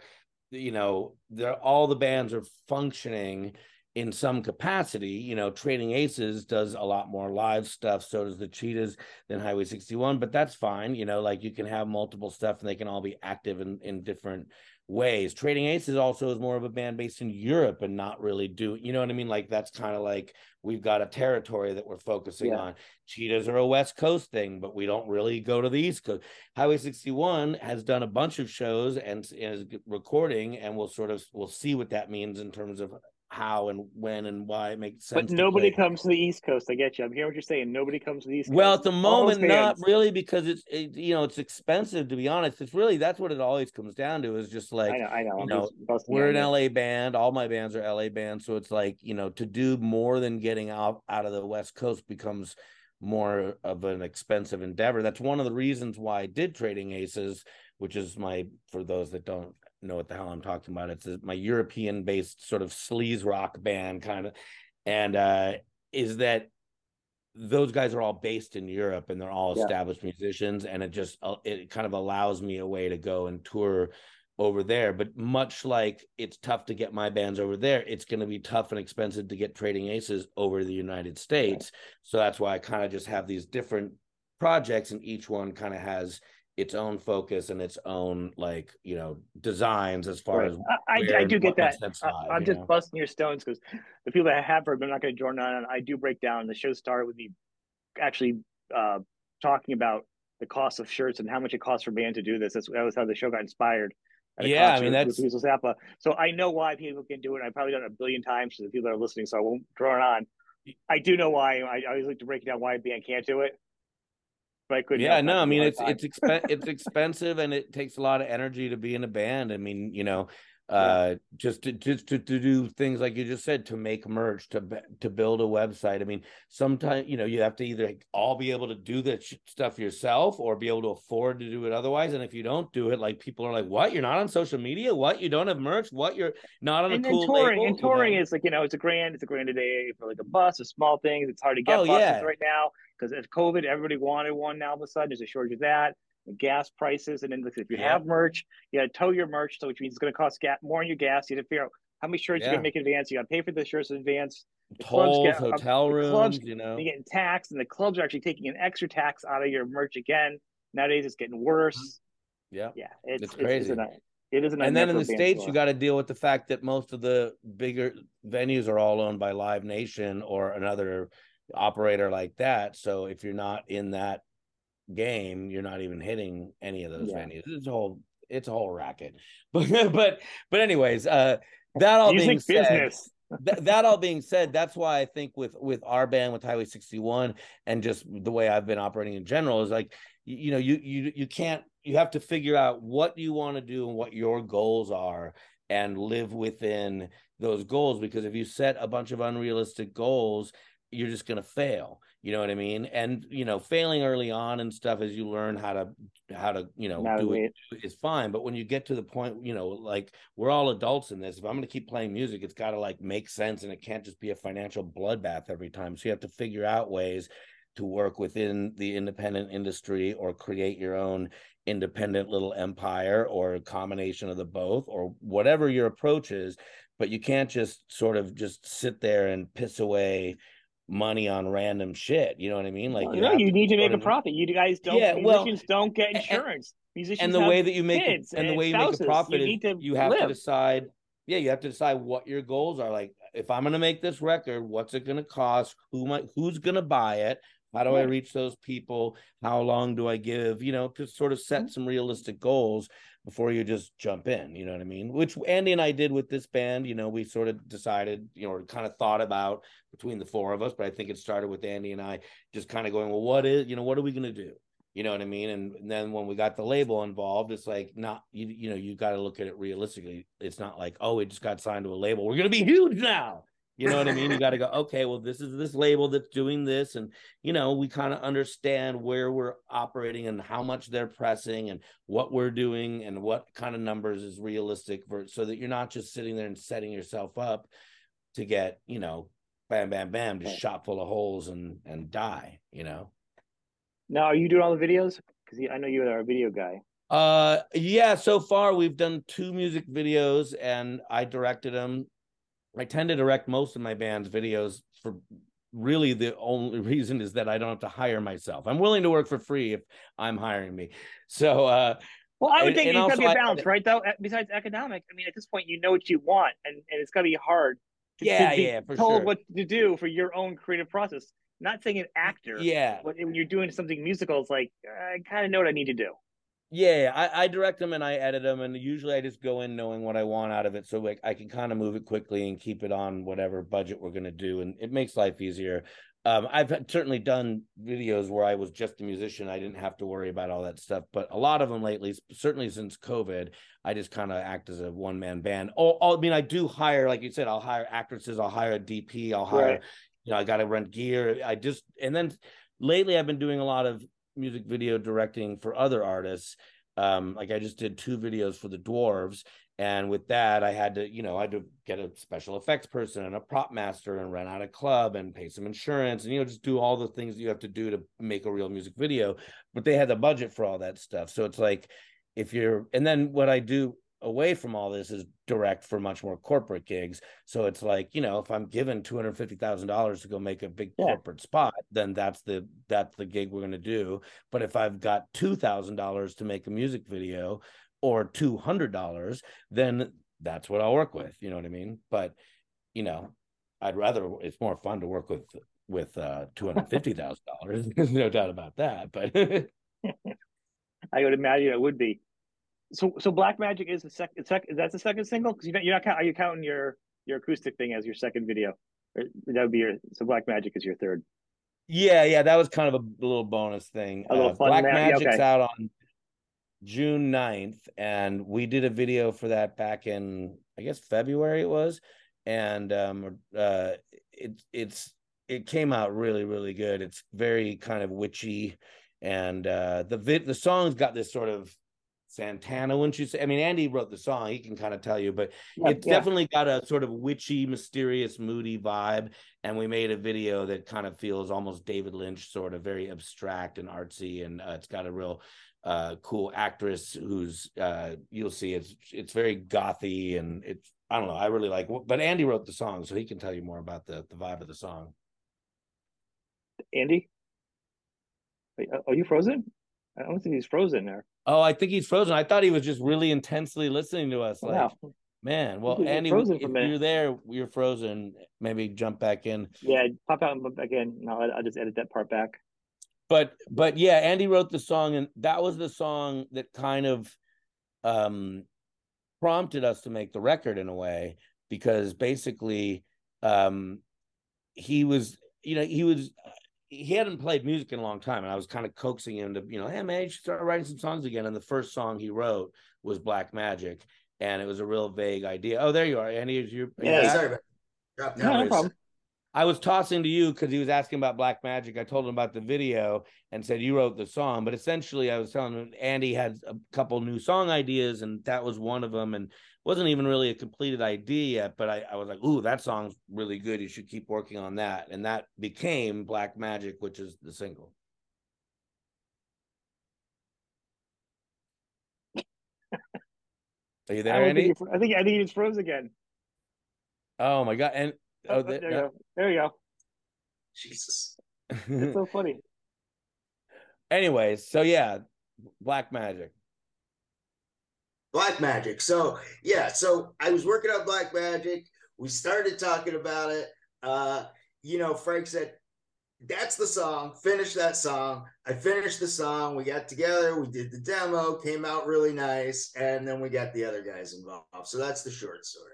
[SPEAKER 3] you know they're all the bands are functioning in some capacity. You know, Trading Aces does a lot more live stuff. So does the Cheetahs than Highway 61, but that's fine. You know, like you can have multiple stuff and they can all be active in, in different ways. Trading Aces also is more of a band based in Europe and not really do, you know what I mean? Like that's kind of like we've got a territory that we're focusing yeah. on. Cheetahs are a West Coast thing, but we don't really go to the East Coast. Highway 61 has done a bunch of shows and is recording, and we'll sort of we'll see what that means in terms of how and when and why it makes sense.
[SPEAKER 1] But nobody comes to the East Coast. I get you. I'm hearing what you're saying. Nobody comes to the East Coast.
[SPEAKER 3] Well, at the moment, not really, because it's it, you know it's expensive. To be honest, it's really that's what it always comes down to. Is just like I know, I know. You know we're an LA band. All my bands are LA bands, so it's like you know to do more than getting out out of the West Coast becomes more of an expensive endeavor. That's one of the reasons why I did Trading Aces, which is my for those that don't know what the hell I'm talking about. It's a, my European based sort of sleaze rock band kind of, and uh, is that those guys are all based in Europe and they're all established yeah. musicians, and it just uh, it kind of allows me a way to go and tour over there. But much like it's tough to get my bands over there, it's going to be tough and expensive to get Trading Aces over the United States. Right. So that's why I kind of just have these different projects, and each one kind of has its own focus and its own like you know designs as far right. as
[SPEAKER 1] I, I do get that. I, am just know? busting your stones because the people that have heard but I'm not going to join on I do break down the show started with me actually uh, talking about the cost of shirts and how much it costs for band to do this. That's, that was how the show got inspired.
[SPEAKER 3] Yeah I mean that's
[SPEAKER 1] Zappa. so I know why people can do it. I've probably done it a billion times to the people that are listening so I won't draw it on. I do know why. I, I always like to break down why a band can't do it
[SPEAKER 3] I couldn't. Yeah, no, I mean it's it's exp- it's expensive and it takes a lot of energy to be in a band. I mean, you know, uh, just to just to, to do things like you just said to make merch to to build a website. I mean, sometimes you know you have to either all be able to do that stuff yourself or be able to afford to do it otherwise. And if you don't do it, like people are like, "What? You're not on social media? What? You don't have merch? What? You're not on and a cool
[SPEAKER 1] touring
[SPEAKER 3] label?
[SPEAKER 1] and touring you know? is like you know it's a grand it's a grand a day for like a bus, or small things. It's hard to get oh, buses yeah. right now because of COVID, everybody wanted one. Now all of a sudden, there's a shortage of that. Gas prices, and then if you yeah. have merch, you got to tow your merch, so which means it's going to cost gas more on your gas. You have to figure out how many shirts yeah. you're going to make in advance. You got to pay for the shirts in advance.
[SPEAKER 3] The Tolls, get, hotel uh, rooms, clubs, you know,
[SPEAKER 1] you're getting taxed, and the clubs are actually taking an extra tax out of your merch again. Nowadays, it's getting worse.
[SPEAKER 3] Yeah,
[SPEAKER 1] yeah, it's, it's crazy. It's, it is
[SPEAKER 3] and then in the states, you got to deal with the fact that most of the bigger venues are all owned by Live Nation or another operator like that. So if you're not in that game, you're not even hitting any of those yeah. venues. It's a whole it's a whole racket. But but but anyways, uh that all Music being said, th- that all being said, that's why I think with with our band with Highway 61 and just the way I've been operating in general is like you know you you you can't you have to figure out what you want to do and what your goals are and live within those goals because if you set a bunch of unrealistic goals you're just going to fail you know what i mean? And you know failing early on and stuff as you learn how to how to you know do it is fine. But when you get to the point you know like we're all adults in this. If i'm going to keep playing music it's got to like make sense and it can't just be a financial bloodbath every time. So you have to figure out ways to work within the independent industry or create your own independent little empire or a combination of the both or whatever your approach is. But you can't just sort of just sit there and piss away money on random shit. You know what I mean? Like,
[SPEAKER 1] you, know, you need to make a profit. You guys don't. Yeah, musicians well, don't get insurance. Musicians
[SPEAKER 3] and the way that you make it, and, the way you make a profit you is you have live. to decide. Yeah, you have to decide what your goals are. Like, if I'm going to make this record, what's it going to cost? Who might? Who's going to buy it? How do I reach those people? How long do I give? You know, to sort of set mm-hmm. some realistic goals before you just jump in. You know what I mean? Which Andy and I did with this band. You know, we sort of decided, you know, kind of thought about between the four of us, but I think it started with Andy and I just kind of going, well, what is, you know, what are we going to do? You know what I mean? And, and then when we got the label involved, it's like not you, you know, you got to look at it realistically. It's not like, oh, we just got signed to a label. We're gonna be huge now. You know what I mean? You got to go, okay, well, this is this label that's doing this. And, you know, we kind of understand where we're operating and how much they're pressing and what we're doing and what kind of numbers is realistic for so that you're not just sitting there and setting yourself up to get, you know, bam, bam, bam, just shot full of holes and and die, you know.
[SPEAKER 1] Now, are you doing all the videos? Because I know you're a video guy.
[SPEAKER 3] Uh, yeah. So far, we've done two music videos, and I directed them I tend to direct most of my band's videos for really the only reason is that I don't have to hire myself. I'm willing to work for free if I'm hiring me. So, uh,
[SPEAKER 1] well, I would think it's got to be a balance, I, right? Though, besides economic, I mean, at this point, you know what you want, and, and it's got to be hard.
[SPEAKER 3] To, yeah, to yeah, for
[SPEAKER 1] told
[SPEAKER 3] sure.
[SPEAKER 1] what to do for your own creative process. Not saying an actor.
[SPEAKER 3] Yeah.
[SPEAKER 1] But when you're doing something musical, it's like I kind of know what I need to do.
[SPEAKER 3] Yeah, I, I direct them and I edit them, and usually I just go in knowing what I want out of it, so like I can kind of move it quickly and keep it on whatever budget we're gonna do, and it makes life easier. Um, I've certainly done videos where I was just a musician; I didn't have to worry about all that stuff. But a lot of them lately, certainly since COVID, I just kind of act as a one man band. Oh, I mean, I do hire, like you said, I'll hire actresses, I'll hire a DP, I'll hire, right. you know, I got to rent gear. I just and then lately I've been doing a lot of music video directing for other artists. Um, like I just did two videos for the Dwarves, and with that, I had to, you know, I had to get a special effects person and a prop master and rent out a club and pay some insurance and you know just do all the things you have to do to make a real music video. But they had the budget for all that stuff, so it's like if you're, and then what I do away from all this is direct for much more corporate gigs. So it's like, you know, if I'm given two hundred fifty thousand dollars to go make a big yeah. corporate spot, then that's the that's the gig we're gonna do. But if I've got two thousand dollars to make a music video or two hundred dollars, then that's what I'll work with. You know what I mean? But you know, I'd rather it's more fun to work with with uh two hundred fifty thousand dollars. There's no doubt about that. But
[SPEAKER 1] I would imagine it would be so so Black Magic is the second. Sec, that's the second single because you're not, are you counting your your acoustic thing as your second video? Or that would be your so Black Magic is your third.
[SPEAKER 3] Yeah, yeah, that was kind of a little bonus thing.
[SPEAKER 1] A little uh, fun
[SPEAKER 3] Black Magic's okay. out on June 9th, and we did a video for that back in I guess February it was, and um uh it it's it came out really really good. It's very kind of witchy, and uh the vid the song's got this sort of Santana, wouldn't you say? I mean, Andy wrote the song; he can kind of tell you, but yeah, it's yeah. definitely got a sort of witchy, mysterious, moody vibe. And we made a video that kind of feels almost David Lynch, sort of very abstract and artsy, and uh, it's got a real uh, cool actress who's uh, you'll see it's it's very gothy and it's I don't know I really like. But Andy wrote the song, so he can tell you more about the the vibe of the song.
[SPEAKER 1] Andy, are you frozen? I don't think he's frozen there.
[SPEAKER 3] Oh, I think he's frozen. I thought he was just really intensely listening to us. Like, wow. man, well, Andy, if you're there, you're frozen. Maybe jump back in.
[SPEAKER 1] Yeah, pop out and pop back in. No, I'll just edit that part back.
[SPEAKER 3] But but yeah, Andy wrote the song, and that was the song that kind of um prompted us to make the record in a way because basically um he was you know he was he hadn't played music in a long time, and I was kind of coaxing him to, you know, hey man, you should start writing some songs again. And the first song he wrote was Black Magic, and it was a real vague idea. Oh, there you are, Andy. Is you?
[SPEAKER 2] Yeah, sorry, about no, no problem.
[SPEAKER 3] I was tossing to you because he was asking about Black Magic. I told him about the video and said you wrote the song, but essentially I was telling him Andy had a couple new song ideas, and that was one of them. And wasn't even really a completed idea yet, but I, I was like, ooh, that song's really good. You should keep working on that. And that became Black Magic, which is the single. Are you there, I Andy?
[SPEAKER 1] Think I think I think he just froze again.
[SPEAKER 3] Oh my god! And oh,
[SPEAKER 1] oh, oh there, you go. There you go.
[SPEAKER 2] Jesus,
[SPEAKER 1] it's so funny.
[SPEAKER 3] Anyways, so yeah, Black Magic.
[SPEAKER 2] Black Magic. So yeah, so I was working on Black Magic. We started talking about it. Uh, you know, Frank said, "That's the song. Finish that song." I finished the song. We got together. We did the demo. Came out really nice, and then we got the other guys involved. So that's the short story.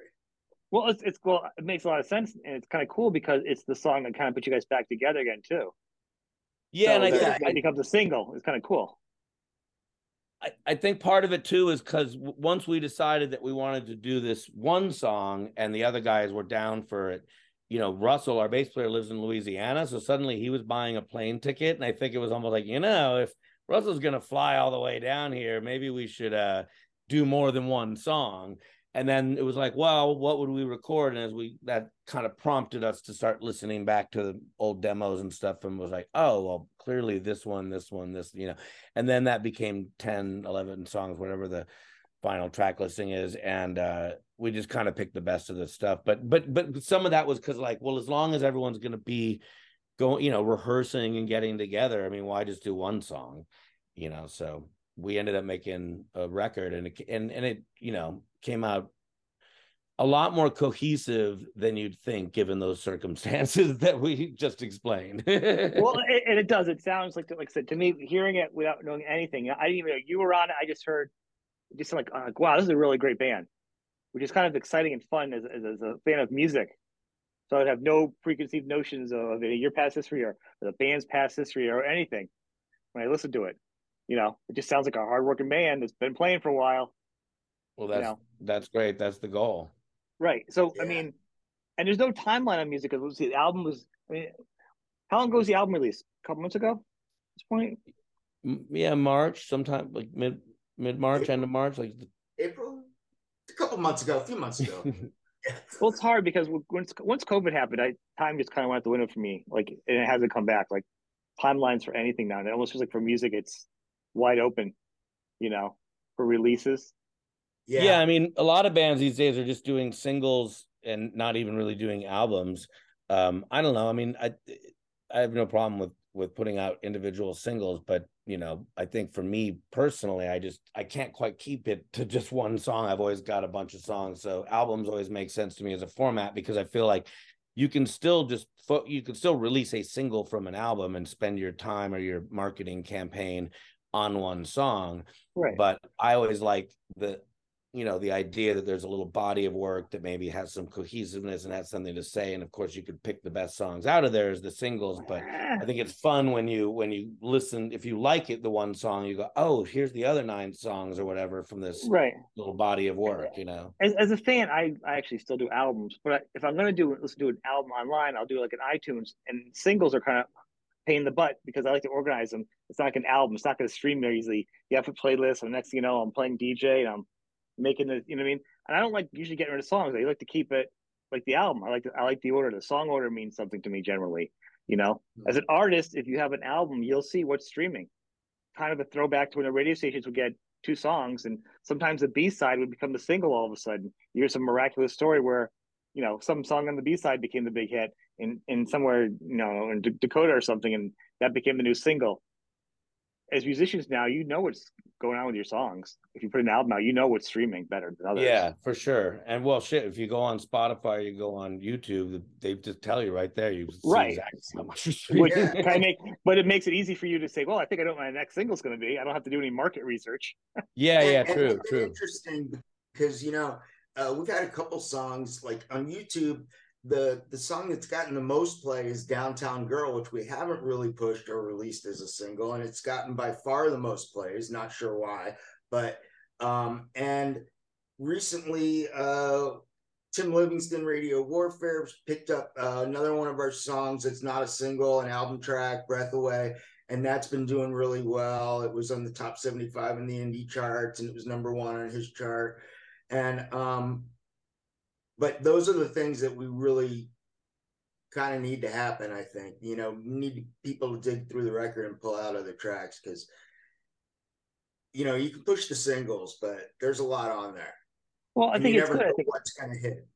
[SPEAKER 1] Well, it's it's cool. It makes a lot of sense, and it's kind of cool because it's the song that kind of put you guys back together again too.
[SPEAKER 3] Yeah, so and I think
[SPEAKER 1] it becomes a single. It's kind of cool.
[SPEAKER 3] I, I think part of it too is because once we decided that we wanted to do this one song and the other guys were down for it, you know, Russell, our bass player, lives in Louisiana. So suddenly he was buying a plane ticket. And I think it was almost like, you know, if Russell's going to fly all the way down here, maybe we should uh, do more than one song and then it was like well what would we record and as we that kind of prompted us to start listening back to the old demos and stuff and was like oh well clearly this one this one this you know and then that became 10 11 songs whatever the final track listing is, and uh, we just kind of picked the best of the stuff. But but but some of that was because like, well, as long as everyone's gonna be going, you know, rehearsing and getting together, I mean, why just do one song, you know? So we ended up making a record, and it and and it you know came out a lot more cohesive than you'd think given those circumstances that we just explained.
[SPEAKER 1] Well and it does. It sounds like like i said to me hearing it without knowing anything i didn't even know you were on it. I just heard just like, uh, wow this is a really great band which is kind of exciting and fun as, as, as a fan of music. So i'd have no preconceived notions of your past history or the band's past history or anything when i listen to it you know? It just sounds like a hardworking band that's been playing for a while
[SPEAKER 3] well that's you know? that's great that's the goal
[SPEAKER 1] Right. So yeah. I mean, and there's no timeline on music because we see the album was. I mean, how long ago was the album released? A couple months ago. At this point.
[SPEAKER 3] Yeah, March, sometime like mid mid March, end of March, like
[SPEAKER 2] April. A couple months ago, a few months ago.
[SPEAKER 1] well, it's hard because once once COVID happened, I time just kind of went out the window for me. Like, and it hasn't come back. Like timelines for anything now. And it almost feels like for music, it's wide open. You know, for releases.
[SPEAKER 3] Yeah. yeah, I mean, a lot of bands these days are just doing singles and not even really doing albums. Um, I don't know. I mean, I I have no problem with with putting out individual singles, but you know, I think for me personally, I just I can't quite keep it to just one song. I've always got a bunch of songs, so albums always make sense to me as a format because I feel like you can still just you can still release a single from an album and spend your time or your marketing campaign on one song.
[SPEAKER 1] Right.
[SPEAKER 3] But I always like the you know the idea that there's a little body of work that maybe has some cohesiveness and has something to say and of course you could pick the best songs out of there as the singles but i think it's fun when you when you listen if you like it the one song you go oh here's the other nine songs or whatever from this
[SPEAKER 1] right
[SPEAKER 3] little body of work you know
[SPEAKER 1] as, as a fan i i actually still do albums but if i'm going to do let's do an album online i'll do like an itunes and singles are kind of pain in the butt because I like to organize them. It's not like an album. It's not going to stream there easily. You have a playlist, and next thing you know, I'm playing DJ and I'm making the you know what I mean. And I don't like usually getting rid of songs. I like to keep it like the album. I like to, I like the order. The song order means something to me generally. You know, mm-hmm. as an artist, if you have an album, you'll see what's streaming. Kind of a throwback to when the radio stations would get two songs, and sometimes the B side would become the single all of a sudden. You hear some miraculous story where, you know, some song on the B side became the big hit in in somewhere, you know, in D- Dakota or something, and that became the new single as musicians now, you know what's going on with your songs. If you put an album out, you know what's streaming better than others.
[SPEAKER 3] Yeah, for sure. And well, shit, if you go on Spotify, you go on YouTube, they just tell you right there. You
[SPEAKER 1] right. Exactly how much Which make, but it makes it easy for you to say, well, I think I know what my next single's going to be. I don't have to do any market research.
[SPEAKER 3] yeah, yeah, and, true, and true.
[SPEAKER 2] Interesting because you know uh, we've had a couple songs like on YouTube the the song that's gotten the most play is downtown girl which we haven't really pushed or released as a single and it's gotten by far the most plays not sure why but um and recently uh tim livingston radio warfare picked up uh, another one of our songs it's not a single an album track breath away and that's been doing really well. It was on the top 75 in the indie charts and it was number one on his chart and um but those are the things that we really kind of need to happen i think. You know need people to dig through the record and pull out other tracks because you know you can push the singles but there's a lot on there.
[SPEAKER 1] Well i think you it's good. I think,
[SPEAKER 2] what's going to hit.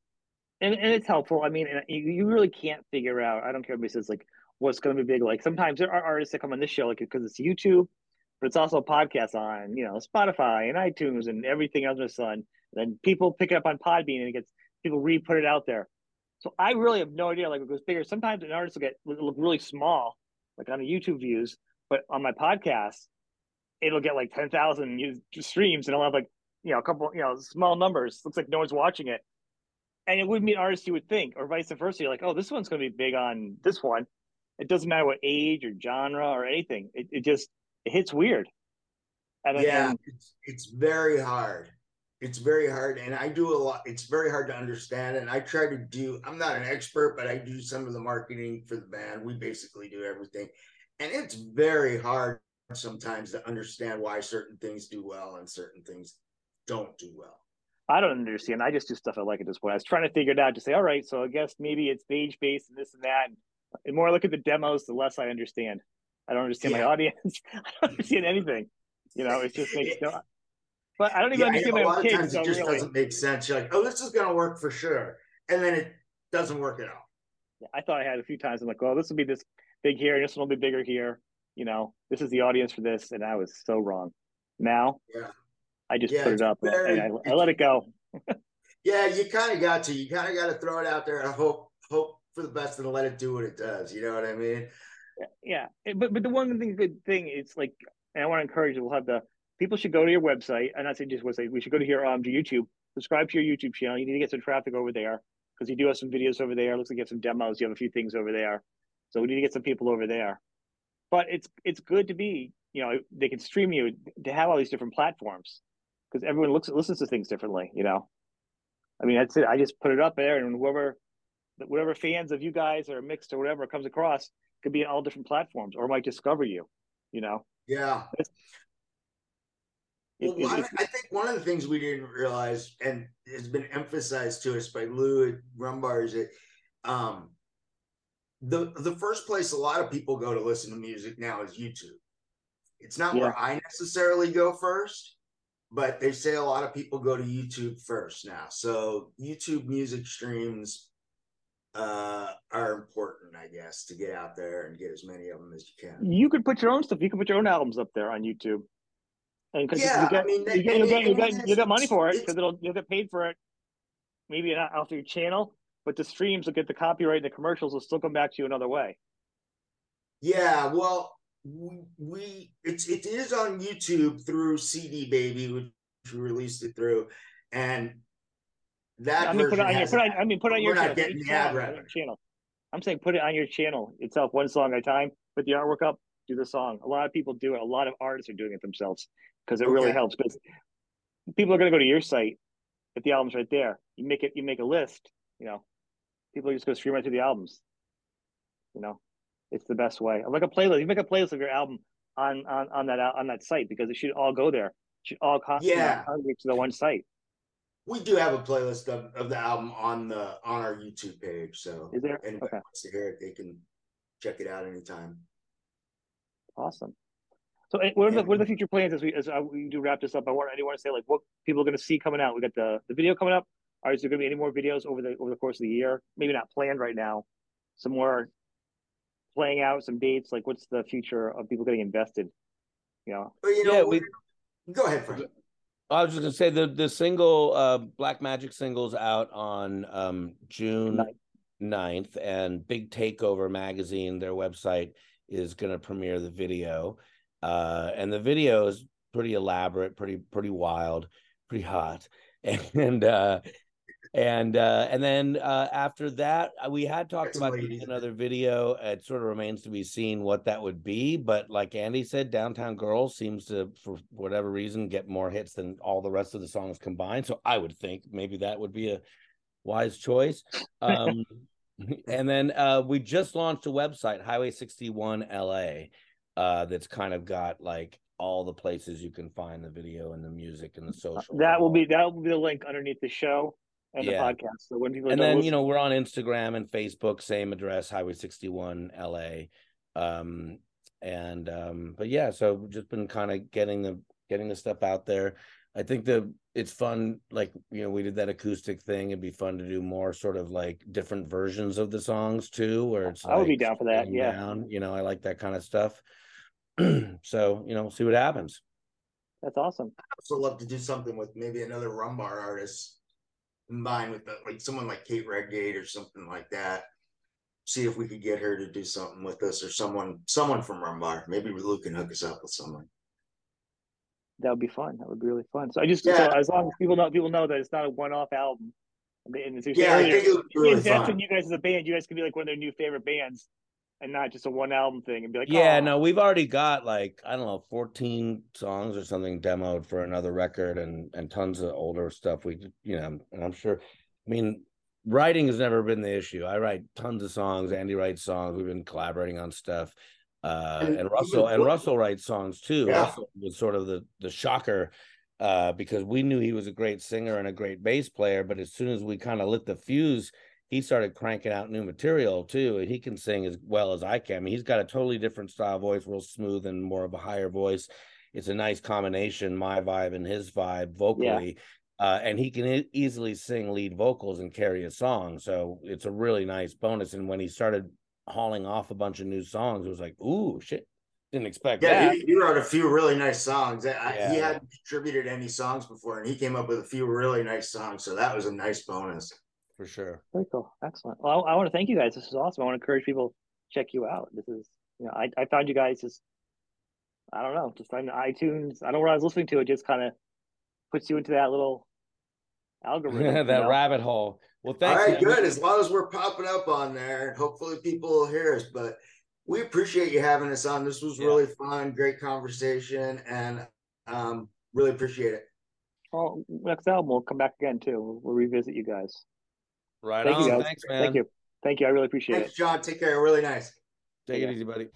[SPEAKER 1] And, and it's helpful. I mean you, you really can't figure out i don't care if it says like what's going to be big like sometimes there are artists that come on this show like because it's youtube but it's also a podcast on you know spotify and itunes and everything else sun. And then people pick it up on podbean and it gets people re-put it out there. So I really have no idea. Like it goes bigger. Sometimes an artist will get look really small, like on the YouTube views, but on my podcast, it'll get like ten thousand streams, and I'll have like you know a couple you know small numbers. Looks like no one's watching it, and it wouldn't be an artist you would think, or vice versa. You're like, oh, this one's going to be big on this one. It doesn't matter what age or genre or anything. It, it just it hits weird.
[SPEAKER 2] And, yeah, and, it's, it's very hard it's very hard and i do a lot it's very hard to understand and i try to do i'm not an expert but i do some of the marketing for the band. We basically do everything and it's very hard sometimes to understand why certain things do well and certain things don't do well.
[SPEAKER 1] I don't understand. I just do stuff i like at this point. I was trying to figure it out to say all right so i guess maybe it's stage based and this and that. And the more i look at the demos the less i understand. I don't understand yeah. my audience. I don't understand anything. You know it just makes no But I don't even
[SPEAKER 2] Yeah,
[SPEAKER 1] understand
[SPEAKER 2] a lot of
[SPEAKER 1] kids.
[SPEAKER 2] times it just
[SPEAKER 1] really,
[SPEAKER 2] doesn't make sense. You're like, oh, this is gonna work for sure, and then it doesn't work at all.
[SPEAKER 1] Yeah, I thought I had a few times. I'm like, well, this will be this big here, and this one will be bigger here. You know, this is the audience for this, and I was so wrong. Now,
[SPEAKER 2] Yeah.
[SPEAKER 1] I just
[SPEAKER 2] Yeah,
[SPEAKER 1] put it up
[SPEAKER 2] very-
[SPEAKER 1] and I, I let it go.
[SPEAKER 2] Yeah, you kind of got to. You kind of got to throw it out there and hope hope for the best and let it do what it does. You know what I mean?
[SPEAKER 1] Yeah, but but the one thing good thing it's like, and I want to encourage. You, we'll have the people should go to your website. And I say just website. We should go to your um to YouTube. Subscribe to your YouTube channel. You need to get some traffic over there because you do have some videos over there. Looks like you have some demos. You have a few things over there. So we need to get some people over there. But it's it's good to be. You know, they can stream you to have all these different platforms because everyone looks listens to things differently. You know, I mean that's it. I just put it up there, and whoever whatever fans of you guys or mixed or whatever comes across could be on all different platforms or might discover you. You know,
[SPEAKER 2] Yeah. Well,
[SPEAKER 1] it-
[SPEAKER 2] I, I think one of the things we didn't realize, and has been emphasized to us by Lou at Rum Bar, is that um, the the first place a lot of people go to listen to music now is YouTube. It's not where I necessarily go first, but they say a lot of people go to YouTube first now. So YouTube music streams uh, are important, I guess, to get out there and get as many of them as you can.
[SPEAKER 1] you could put your own stuff. You could put your own albums up there on YouTube. And because
[SPEAKER 2] Yeah,
[SPEAKER 1] you get,
[SPEAKER 2] I mean,
[SPEAKER 1] you get, you'll get, you'll get, you'll get money for it because it'll you'll get paid for it. Maybe not off your channel, but the streams will get the copyright and the commercials will still come back to you another way.
[SPEAKER 2] Yeah, well, we, we it's it is on YouTube through CD Baby, which we released it through, and that
[SPEAKER 1] I mean, put it on your, put on, I mean, put on
[SPEAKER 2] We're
[SPEAKER 1] your
[SPEAKER 2] not
[SPEAKER 1] channel.
[SPEAKER 2] getting the ad
[SPEAKER 1] song on your
[SPEAKER 2] revenue.
[SPEAKER 1] channel. I'm saying put it on your channel itself, one song at a time. Put the artwork up, do the song. A lot of people do it. A lot of artists are doing it themselves because it really helps. Because people are going to go to your site if the album's right there. You make it. You make a list. You know, people are just going to stream right through the albums. You know, it's the best way. Like a playlist. You make a playlist of your album on on on that on that site because it should all go there. It should all know,
[SPEAKER 2] Yeah.
[SPEAKER 1] congregate to the one site.
[SPEAKER 2] We do have a playlist of, of the album on the on our YouTube page, so
[SPEAKER 1] Is there?
[SPEAKER 2] if anybody
[SPEAKER 1] Okay.
[SPEAKER 2] wants to hear it, they can check it out anytime.
[SPEAKER 1] Awesome. So, eh, what are the what are the future plans as we as uh, we do wrap this up? I want anyone to say like what people are going to see coming out. We got the the video coming up. Are is there going to be any more videos over the over the course of the year? Maybe not planned right now. Some more playing out some dates. Like what's the future of people getting invested? You know,
[SPEAKER 2] But you know,
[SPEAKER 3] Yeah,
[SPEAKER 2] we
[SPEAKER 3] we-
[SPEAKER 2] go ahead, Frank.
[SPEAKER 3] I was just gonna say the the single uh Black Magic singles out on um June
[SPEAKER 1] Ninth.
[SPEAKER 3] 9th and Big Takeover magazine, their website is gonna premiere the video. Uh and the video is pretty elaborate, pretty pretty wild, pretty hot. And uh and uh and then uh after that uh, we had talked
[SPEAKER 2] some
[SPEAKER 3] about doing
[SPEAKER 2] ladies in it.
[SPEAKER 3] another video it sort of remains to be seen what that would be but like andy said downtown girls seems to for whatever reason get more hits than all the rest of the songs combined so i would think maybe that would be a wise choice um and then uh we just launched a website highway 61 la uh that's kind of got like all the places you can find the video and the music and the social
[SPEAKER 1] that will be that will be the link underneath the show and
[SPEAKER 3] Yeah.
[SPEAKER 1] the podcast. So when people
[SPEAKER 3] and then
[SPEAKER 1] listen-
[SPEAKER 3] you know we're on instagram and facebook same address highway 61 la um and um but yeah so just been kind of getting the getting the stuff out there i think the it's fun like you know we did that acoustic thing it'd be fun to do more sort of like different versions of the songs too where it's
[SPEAKER 1] I would be down for that, yeah.
[SPEAKER 3] down, you know i like that kind of stuff so you know see what happens
[SPEAKER 1] that's awesome.
[SPEAKER 2] I also love to do something with maybe another Rum Bar artist combined with the, like someone like Kate Redgate or something like that. See if we could get her to do something with us or someone someone from Rum Bar. Maybe Luke can hook us up with someone.
[SPEAKER 1] That would be fun. That would be really fun. So I just
[SPEAKER 2] Yeah.
[SPEAKER 1] so as long as people know people know that it's not a one off album. And, they- and as you
[SPEAKER 2] I think it would be really fun.
[SPEAKER 1] you guys as a band. You guys can be like one of their new favorite bands, and not just a one album thing. And be like,
[SPEAKER 3] yeah,
[SPEAKER 1] "Oh."
[SPEAKER 3] no, we've already got like I don't know, fourteen songs or something demoed for another record, and and tons of older stuff. We, you know, and I'm sure. I mean, writing has never been the issue. I write tons of songs. Andy writes songs. We've been collaborating on stuff. Uh,
[SPEAKER 2] And
[SPEAKER 3] and Russell and Russell writes songs too.
[SPEAKER 2] Yeah.
[SPEAKER 3] Russell was sort of the the shocker uh, because we knew he was a great singer and a great bass player, but as soon as we kind of lit the fuse, he started cranking out new material too, and he can sing as well as I can. I mean, he's got a totally different style of voice, real smooth and more of a higher voice. it's a nice combination, my vibe and his vibe vocally. Yeah. Uh, and he can e- easily sing lead vocals and carry a song. So it's a really nice bonus. And when he started hauling off a bunch of new songs, it was like, ooh, shit. Didn't expect
[SPEAKER 2] yeah,
[SPEAKER 3] that.
[SPEAKER 2] He, he wrote a few really nice songs. I, yeah. He hadn't contributed any songs before, and he came up with a few really nice songs. So that was a nice bonus.
[SPEAKER 3] For sure.
[SPEAKER 1] Very cool. Excellent. Well, I, I want to thank you guys. This is awesome. I want to encourage people to check you out. This is, you know, I, I found you guys just, I don't know, just on iTunes. I don't know what I was listening to. It just kind of puts you into that little algorithm.
[SPEAKER 3] that you know? rabbit hole. Well, thanks.
[SPEAKER 2] All right, man. good. As long as we're popping up on there, hopefully people will hear us. But we appreciate you having us on. This was yeah. really fun, great conversation, and um, really appreciate it.
[SPEAKER 1] Well, next album we'll come back again too. We'll, we'll revisit you guys.
[SPEAKER 3] Right Thank on. You guys. Thanks, man.
[SPEAKER 1] Thank you. Thank you. I really appreciate
[SPEAKER 2] Thanks,
[SPEAKER 1] it.
[SPEAKER 2] Shawn. Take care. Really nice.
[SPEAKER 3] Take yeah. it easy, buddy.